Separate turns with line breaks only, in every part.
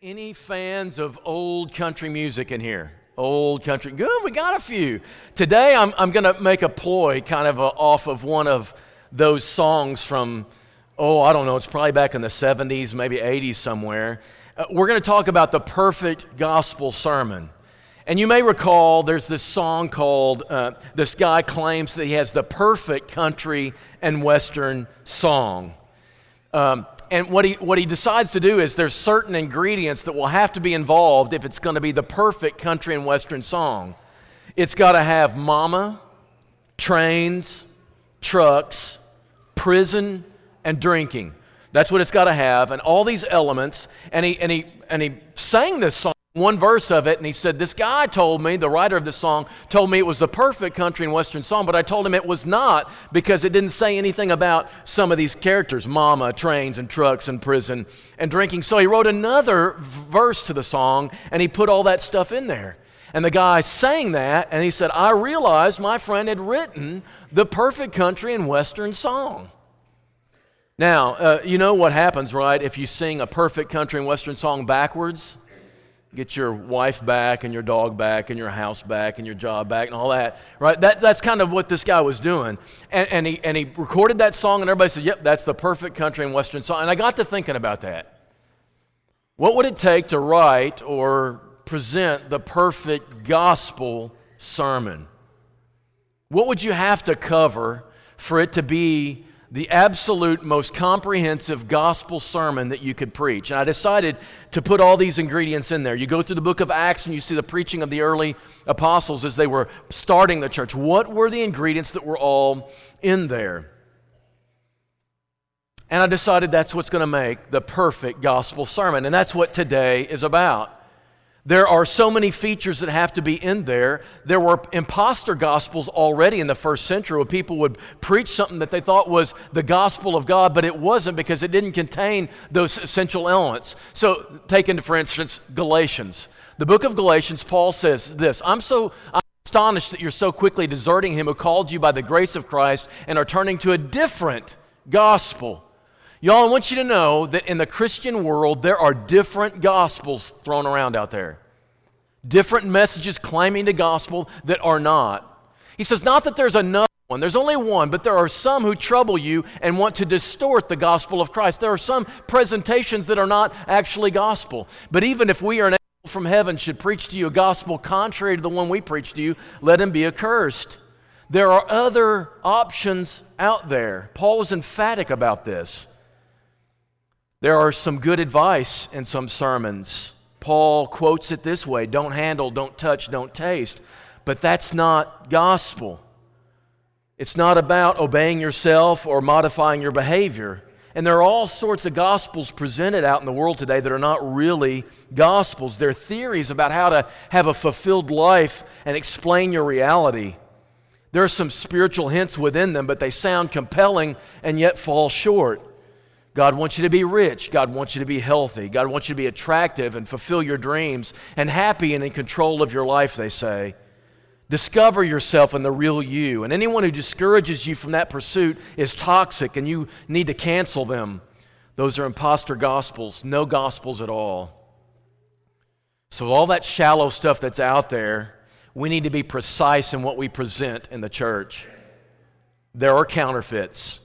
Any fans of old country music in here? Old country. Good, we got a few. Today I'm, I'm going to make a ploy kind of a, off of one of those songs from, oh, I don't know, it's probably back in the 70s, maybe 80s somewhere. Uh, we're going to talk about the perfect gospel sermon. And you may recall there's this song called, uh, this guy claims that he has the perfect country and western song. Um, and what he, what he decides to do is there's certain ingredients that will have to be involved if it's going to be the perfect country and western song. It's got to have mama, trains, trucks, prison, and drinking. That's what it's got to have, and all these elements. And he, and, he, and he sang this song one verse of it, and he said, This guy told me, the writer of this song, told me it was the perfect country and western song, but I told him it was not because it didn't say anything about some of these characters mama, trains, and trucks, and prison, and drinking. So he wrote another verse to the song, and he put all that stuff in there. And the guy sang that, and he said, I realized my friend had written the perfect country and western song. Now, uh, you know what happens, right, if you sing a perfect country and western song backwards? Get your wife back and your dog back and your house back and your job back and all that, right? That, that's kind of what this guy was doing. And, and, he, and he recorded that song, and everybody said, Yep, that's the perfect country and western song. And I got to thinking about that. What would it take to write or present the perfect gospel sermon? What would you have to cover for it to be the absolute most comprehensive gospel sermon that you could preach. And I decided to put all these ingredients in there. You go through the book of Acts and you see the preaching of the early apostles as they were starting the church. What were the ingredients that were all in there? And I decided that's what's going to make the perfect gospel sermon. And that's what today is about. There are so many features that have to be in there. There were imposter gospels already in the first century where people would preach something that they thought was the gospel of God, but it wasn't because it didn't contain those essential elements. So, take into, for instance, Galatians. The book of Galatians, Paul says this I'm so. I'm astonished that you're so quickly deserting him who called you by the grace of Christ and are turning to a different gospel. Y'all, I want you to know that in the Christian world, there are different gospels thrown around out there. Different messages claiming the gospel that are not. He says, not that there's another one, there's only one, but there are some who trouble you and want to distort the gospel of Christ. There are some presentations that are not actually gospel. But even if we are an angel from heaven should preach to you a gospel contrary to the one we preach to you, let him be accursed. There are other options out there. Paul was emphatic about this. There are some good advice in some sermons. Paul quotes it this way don't handle, don't touch, don't taste. But that's not gospel. It's not about obeying yourself or modifying your behavior. And there are all sorts of gospels presented out in the world today that are not really gospels. They're theories about how to have a fulfilled life and explain your reality. There are some spiritual hints within them, but they sound compelling and yet fall short. God wants you to be rich. God wants you to be healthy. God wants you to be attractive and fulfill your dreams and happy and in control of your life, they say. Discover yourself and the real you. And anyone who discourages you from that pursuit is toxic and you need to cancel them. Those are impostor gospels, no gospels at all. So, all that shallow stuff that's out there, we need to be precise in what we present in the church. There are counterfeits.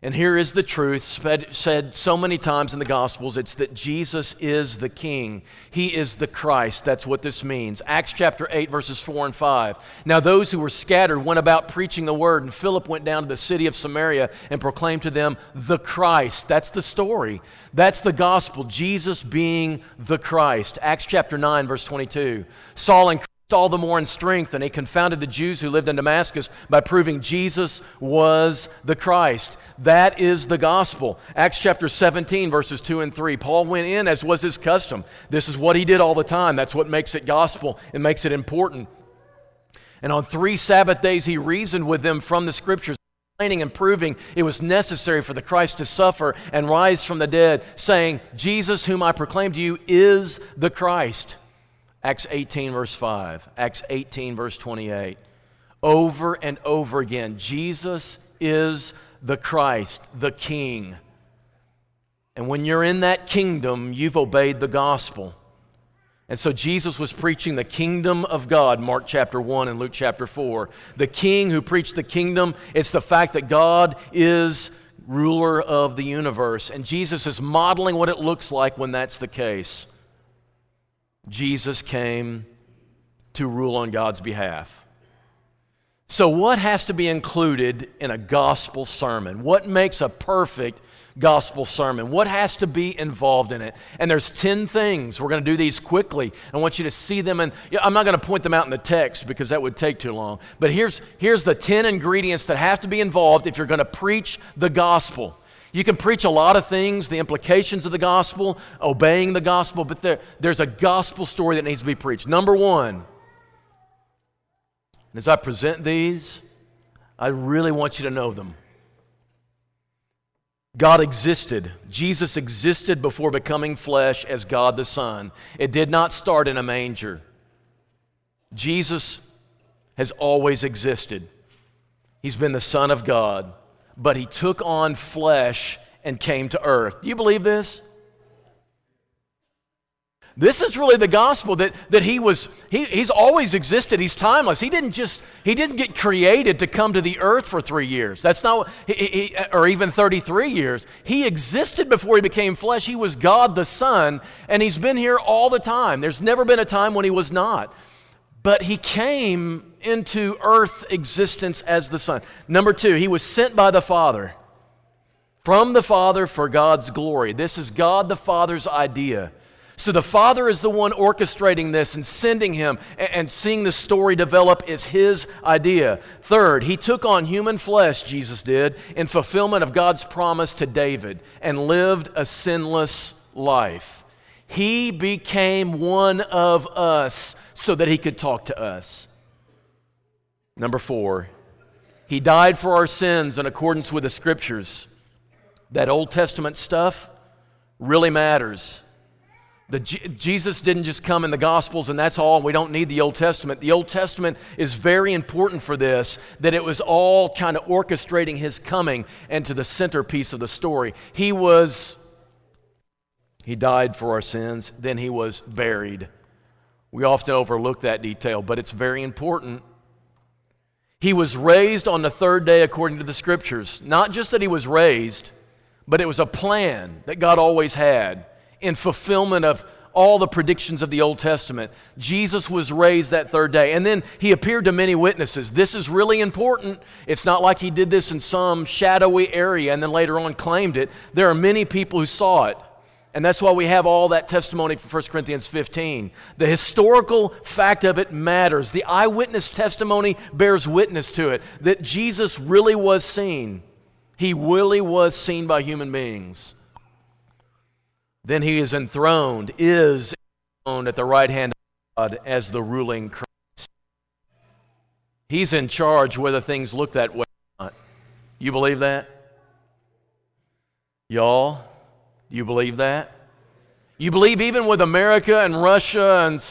And here is the truth said so many times in the Gospels it's that Jesus is the King. He is the Christ. That's what this means. Acts chapter 8, verses 4 and 5. Now, those who were scattered went about preaching the word, and Philip went down to the city of Samaria and proclaimed to them the Christ. That's the story. That's the gospel, Jesus being the Christ. Acts chapter 9, verse 22. Saul and all the more in strength, and he confounded the Jews who lived in Damascus by proving Jesus was the Christ. That is the gospel. Acts chapter 17, verses 2 and 3. Paul went in as was his custom. This is what he did all the time. That's what makes it gospel, it makes it important. And on three Sabbath days, he reasoned with them from the scriptures. Explaining and proving it was necessary for the Christ to suffer and rise from the dead, saying, Jesus, whom I proclaim to you, is the Christ. Acts 18, verse 5, Acts 18, verse 28. Over and over again, Jesus is the Christ, the King. And when you're in that kingdom, you've obeyed the gospel. And so Jesus was preaching the kingdom of God, Mark chapter 1 and Luke chapter 4. The king who preached the kingdom, it's the fact that God is ruler of the universe. And Jesus is modeling what it looks like when that's the case. Jesus came to rule on God's behalf. So, what has to be included in a gospel sermon? What makes a perfect gospel sermon? What has to be involved in it? And there's 10 things. We're going to do these quickly. I want you to see them. And I'm not going to point them out in the text because that would take too long. But here's, here's the 10 ingredients that have to be involved if you're going to preach the gospel. You can preach a lot of things, the implications of the gospel, obeying the gospel, but there, there's a gospel story that needs to be preached. Number one, as I present these, I really want you to know them. God existed. Jesus existed before becoming flesh as God the Son. It did not start in a manger. Jesus has always existed. He's been the Son of God, but He took on flesh and came to earth. Do you believe this? This is really the gospel that, that he was, he, he's always existed. He's timeless. He didn't just, he didn't get created to come to the earth for three years. That's not, he, he, or even 33 years. He existed before he became flesh. He was God the Son, and he's been here all the time. There's never been a time when he was not. But he came into earth existence as the Son. Number two, he was sent by the Father. From the Father for God's glory. This is God the Father's idea. So the Father is the one orchestrating this and sending him and, seeing the story develop is his idea. Third, he took on human flesh, Jesus did, in fulfillment of God's promise to David and lived a sinless life. He became one of us so that he could talk to us. Number four, he died for our sins in accordance with the scriptures. That Old Testament stuff really matters. The, Jesus didn't just come in the Gospels and that's all. We don't need the Old Testament. The Old Testament is very important for this, that it was all kind of orchestrating his coming and to the centerpiece of the story. He was, he died for our sins, then he was buried. We often overlook that detail, but it's very important. He was raised on the third day according to the scriptures. Not just that he was raised, but it was a plan that God always had in fulfillment of all the predictions of the Old Testament. Jesus was raised that third day. And then he appeared to many witnesses. This is really important. It's not like he did this in some shadowy area and then later on claimed it. There are many people who saw it. And that's why we have all that testimony from 1 Corinthians 15. The historical fact of it matters. The eyewitness testimony bears witness to it that Jesus really was seen. He really was seen by human beings. Then he is enthroned, is enthroned at the right hand of God as the ruling Christ. He's in charge whether things look that way or not. You believe that? Y'all, you believe that? You believe even with America and Russia and,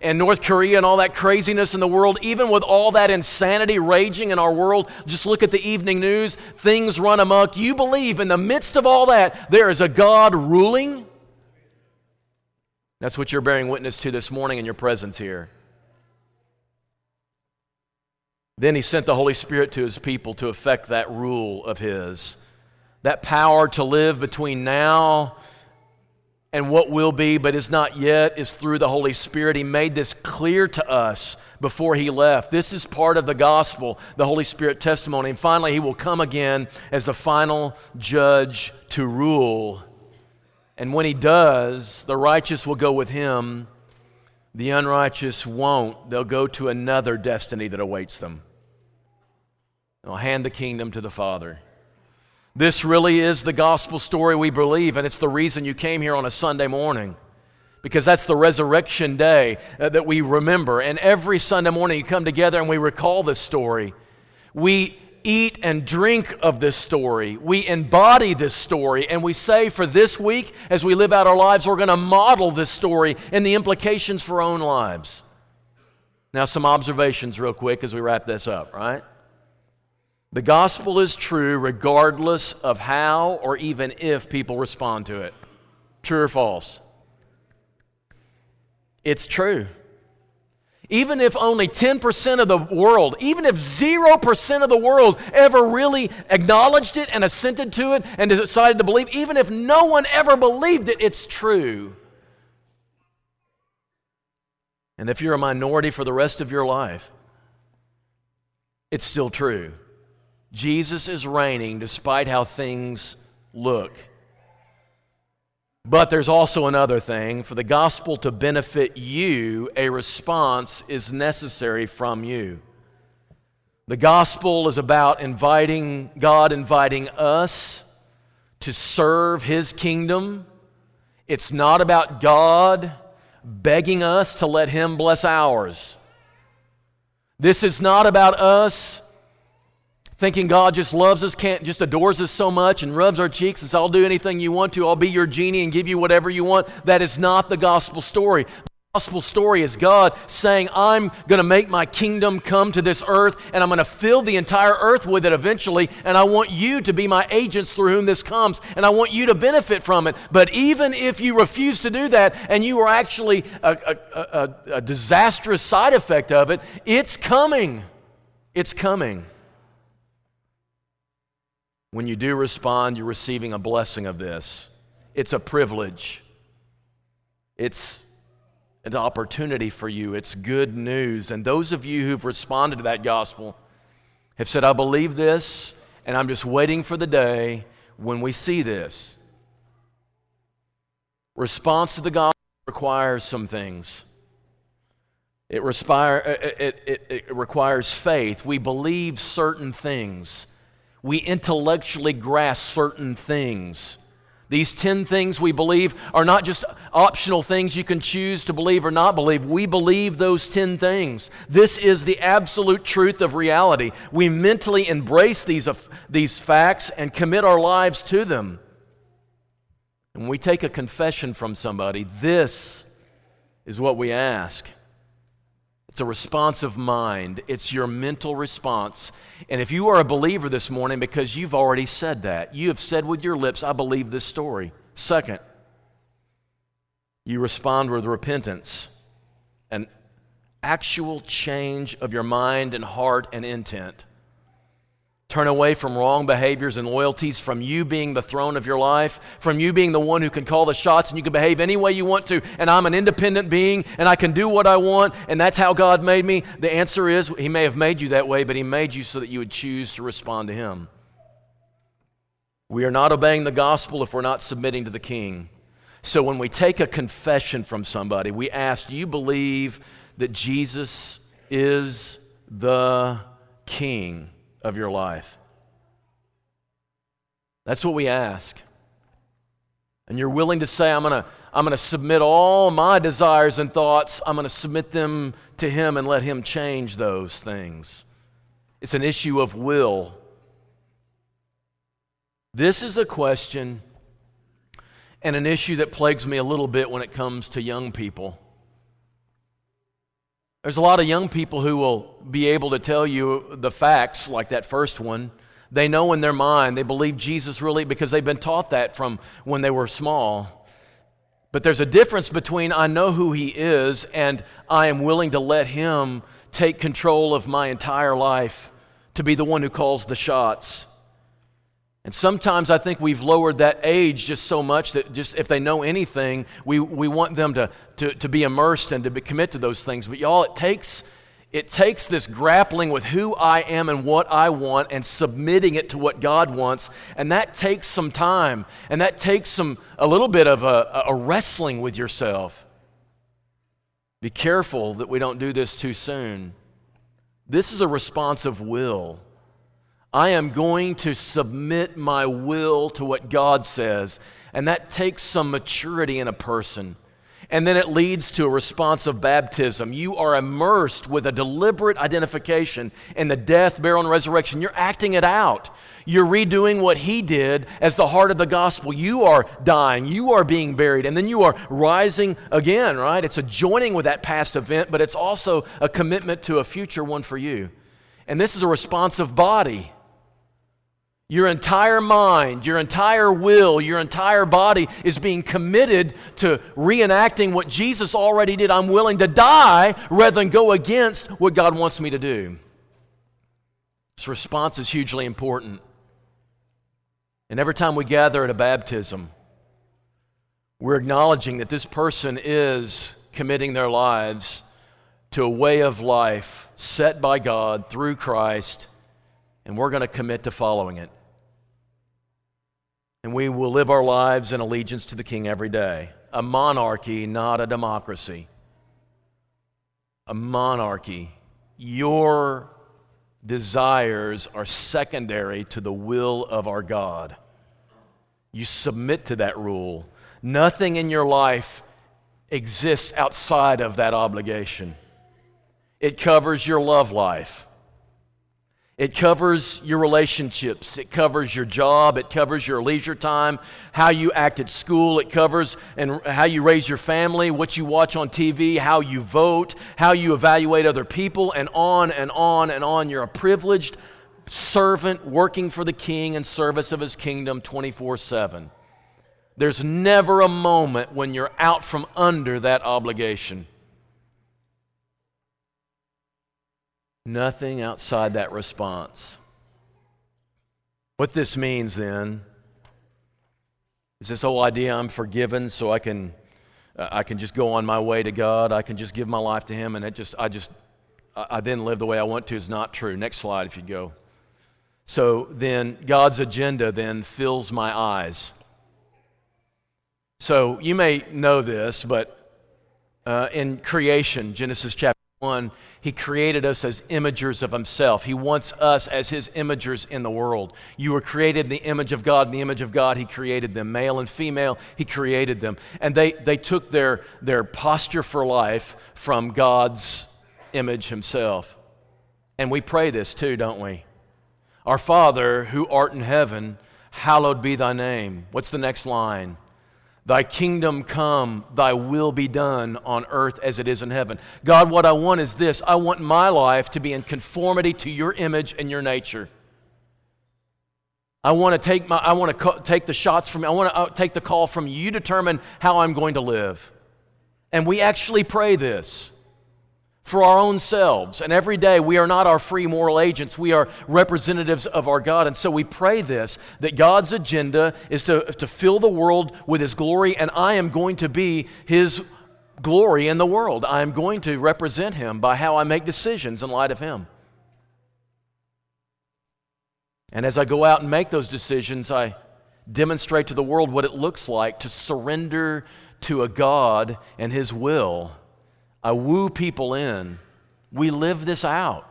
and North Korea and all that craziness in the world, even with all that insanity raging in our world, just look at the evening news, things run amok. You believe in the midst of all that, there is a God ruling? That's what you're bearing witness to this morning in your presence here. Then he sent the Holy Spirit to his people to effect that rule of his. That power to live between now and what will be, but is not yet, is through the Holy Spirit. He made this clear to us before he left. This is part of the gospel, the Holy Spirit testimony. And finally, he will come again as the final judge to rule and when he does, the righteous will go with him, the unrighteous won't. They'll go to another destiny that awaits them. They'll hand the kingdom to the Father. This really is the gospel story we believe, and it's the reason you came here on a Sunday morning. Because that's the resurrection day uh, that we remember. And every Sunday morning you come together and we recall this story. We eat and drink of this story. We embody this story, and we say for this week, as we live out our lives, we're going to model this story and the implications for our own lives. Now, some observations, real quick, as we wrap this up, right? The gospel is true regardless of how or even if people respond to it. True or false? It's true. Even if only 10% of the world, even if 0% of the world ever really acknowledged it and assented to it and decided to believe, even if no one ever believed it, it's true. And if you're a minority for the rest of your life, it's still true. Jesus is reigning despite how things look. But there's also another thing. For the gospel to benefit you, a response is necessary from you. The gospel is about inviting God, inviting us to serve his kingdom. It's not about God begging us to let him bless ours. This is not about us thinking God just loves us, can't just adores us so much and rubs our cheeks and says, I'll do anything you want to, I'll be your genie and give you whatever you want. That is not the gospel story. The gospel story is God saying, I'm going to make my kingdom come to this earth and I'm going to fill the entire earth with it eventually. And I want you to be my agents through whom this comes and I want you to benefit from it. But even if you refuse to do that and you are actually a, a, a, a disastrous side effect of it, it's coming. It's coming. When you do respond, you're receiving a blessing of this. It's a privilege. It's an opportunity for you. It's good news. And those of you who've responded to that gospel have said, I believe this, and I'm just waiting for the day when we see this. Response to the gospel requires some things. It, respire, it, it, it requires faith. We believe certain things we intellectually grasp certain things. These 10 things we believe are not just optional things you can choose to believe or not believe. We believe those 10 things. This is the absolute truth of reality. We mentally embrace these, uh, these facts and commit our lives to them. When we take a confession from somebody, this is what we ask. It's a responsive mind. It's your mental response. And if you are a believer this morning because you've already said that, you have said with your lips, I believe this story. Second, you respond with repentance, an actual change of your mind and heart and intent. Turn away from wrong behaviors and loyalties, from you being the throne of your life, from you being the one who can call the shots and you can behave any way you want to, and I'm an independent being and I can do what I want, and that's how God made me. The answer is He may have made you that way, but He made you so that you would choose to respond to Him. We are not obeying the gospel if we're not submitting to the King. So when we take a confession from somebody, we ask, Do you believe that Jesus is the King? Of your life? That's what we ask. And you're willing to say, I'm going to I'm to submit all my desires and thoughts, I'm going to submit them to Him and let Him change those things. It's an issue of will. This is a question and an issue that plagues me a little bit when it comes to young people. There's a lot of young people who will be able to tell you the facts, like that first one. They know in their mind, they believe Jesus really because they've been taught that from when they were small. But there's a difference between I know who He is and I am willing to let Him take control of my entire life to be the one who calls the shots. And sometimes I think we've lowered that age just so much that just if they know anything, we, we want them to, to, to be immersed and to be, commit to those things. But y'all, it takes, it takes this grappling with who I am and what I want and submitting it to what God wants. And that takes some time. And that takes some, a little bit of a, a wrestling with yourself. Be careful that we don't do this too soon. This is a response of will. I am going to submit my will to what God says. And that takes some maturity in a person. And then it leads to a response of baptism. You are immersed with a deliberate identification in the death, burial, and resurrection. You're acting it out. You're redoing what he did as the heart of the gospel. You are dying, you are being buried, and then you are rising again, right? It's a joining with that past event, but it's also a commitment to a future one for you. And this is a responsive body. Your entire mind, your entire will, your entire body is being committed to reenacting what Jesus already did. I'm willing to die rather than go against what God wants me to do. This response is hugely important. And every time we gather at a baptism, we're acknowledging that this person is committing their lives to a way of life set by God through Christ, and we're going to commit to following it. And we will live our lives in allegiance to the king every day. A monarchy, not a democracy. A monarchy. Your desires are secondary to the will of our God. You submit to that rule. Nothing in your life exists outside of that obligation. It covers your love life. It covers your relationships. It covers your job. It covers your leisure time, how you act at school. It covers and how you raise your family, what you watch on TV, how you vote, how you evaluate other people, and on and on and on. You're a privileged servant working for the king in service of his kingdom 24 7. There's never a moment when you're out from under that obligation. Nothing outside that response. What this means then is this whole idea I'm forgiven so I can uh, I can just go on my way to God. I can just give my life to him and it just I just I, I then live the way I want to is not true. Next slide if you go. So then God's agenda then fills my eyes. So you may know this, but uh, in creation, Genesis chapter 1, he created us as imagers of himself. He wants us as his imagers in the world. You were created in the image of God. In the image of God, he created them. Male and female, he created them. And they, they took their, their posture for life from God's image himself. And we pray this too, don't we? Our Father, who art in heaven, hallowed be thy name. What's the next line? Thy kingdom come, thy will be done on earth as it is in heaven. God, what I want is this I want my life to be in conformity to your image and your nature. I want to take, my, I want to take the shots from I want to uh, take the call from you. You determine how I'm going to live. And we actually pray this for our own selves. And every day we are not our free moral agents, we are representatives of our God. And so we pray this that God's agenda is to, to fill the world with His glory, and I am going to be His glory in the world. I am going to represent Him by how I make decisions in light of Him. And as I go out and make those decisions, I demonstrate to the world what it looks like to surrender to a God and His will I woo people in. We live this out.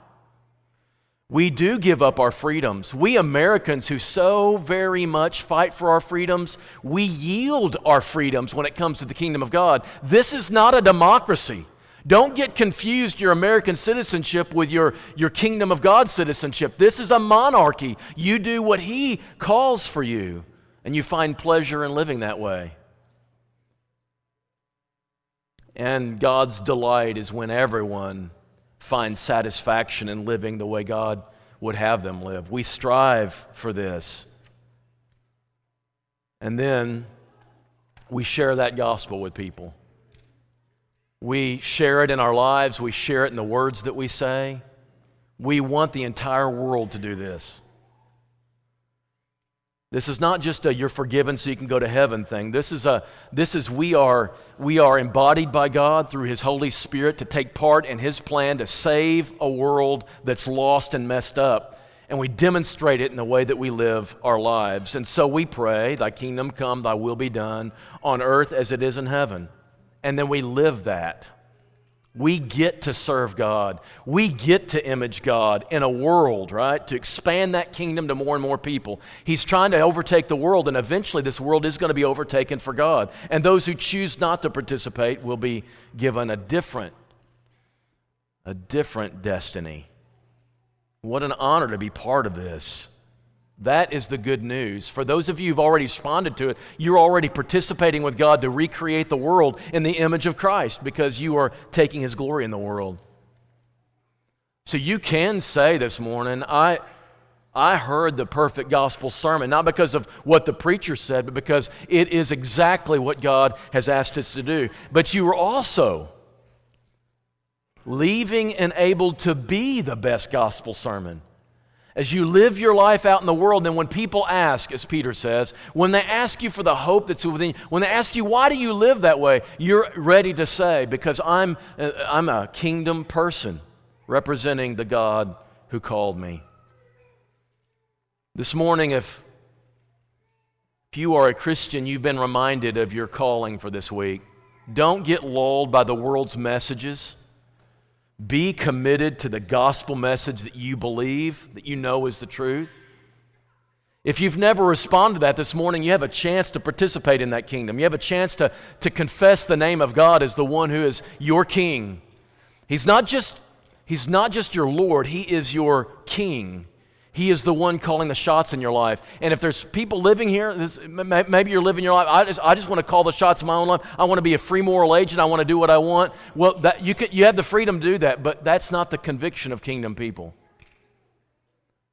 We do give up our freedoms. We Americans who so very much fight for our freedoms, we yield our freedoms when it comes to the kingdom of God. This is not a democracy. Don't get confused your American citizenship with your, your kingdom of God citizenship. This is a monarchy. You do what He calls for you, and you find pleasure in living that way. And God's delight is when everyone finds satisfaction in living the way God would have them live. We strive for this. And then we share that gospel with people. We share it in our lives, we share it in the words that we say. We want the entire world to do this. This is not just a you're forgiven so you can go to heaven thing. This is a this is we are we are embodied by God through his Holy Spirit to take part in his plan to save a world that's lost and messed up. And we demonstrate it in the way that we live our lives. And so we pray, thy kingdom come, thy will be done on earth as it is in heaven. And then we live that. We get to serve God. We get to image God in a world, right? To expand that kingdom to more and more people. He's trying to overtake the world, and eventually this world is going to be overtaken for God. And those who choose not to participate will be given a different, a different destiny. What an honor to be part of this. That is the good news. For those of you who've already responded to it, you're already participating with God to recreate the world in the image of Christ because you are taking His glory in the world. So you can say this morning, I, I heard the perfect gospel sermon, not because of what the preacher said, but because it is exactly what God has asked us to do. But you were also leaving and able to be the best gospel sermon. As you live your life out in the world, then when people ask, as Peter says, when they ask you for the hope that's within you, when they ask you, why do you live that way? You're ready to say, because I'm, uh, I'm a kingdom person representing the God who called me. This morning, if, if you are a Christian, you've been reminded of your calling for this week. Don't get lulled by the world's messages. Be committed to the gospel message that you believe, that you know is the truth. If you've never responded to that this morning, you have a chance to participate in that kingdom. You have a chance to, to confess the name of God as the one who is your king. He's not just, he's not just your Lord, He is your king. He is the one calling the shots in your life. And if there's people living here, this, maybe you're living your life, I just, I just want to call the shots in my own life. I want to be a free moral agent. I want to do what I want. Well, that, you, can, you have the freedom to do that, but that's not the conviction of kingdom people.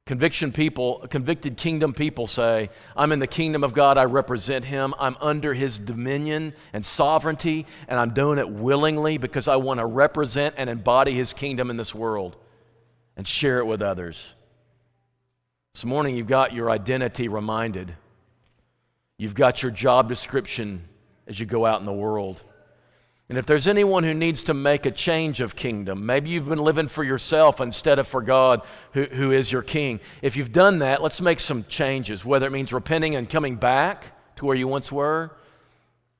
Conviction people, convicted kingdom people say, I'm in the kingdom of God, I represent him, I'm under his dominion and sovereignty, and I'm doing it willingly because I want to represent and embody his kingdom in this world and share it with others. This morning, you've got your identity reminded. You've got your job description as you go out in the world. And if there's anyone who needs to make a change of kingdom, maybe you've been living for yourself instead of for God, who, who is your king. If you've done that, let's make some changes, whether it means repenting and coming back to where you once were,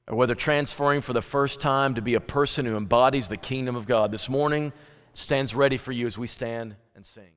or whether transferring for the first time to be a person who embodies the kingdom of God. This morning stands ready for you as we stand and sing.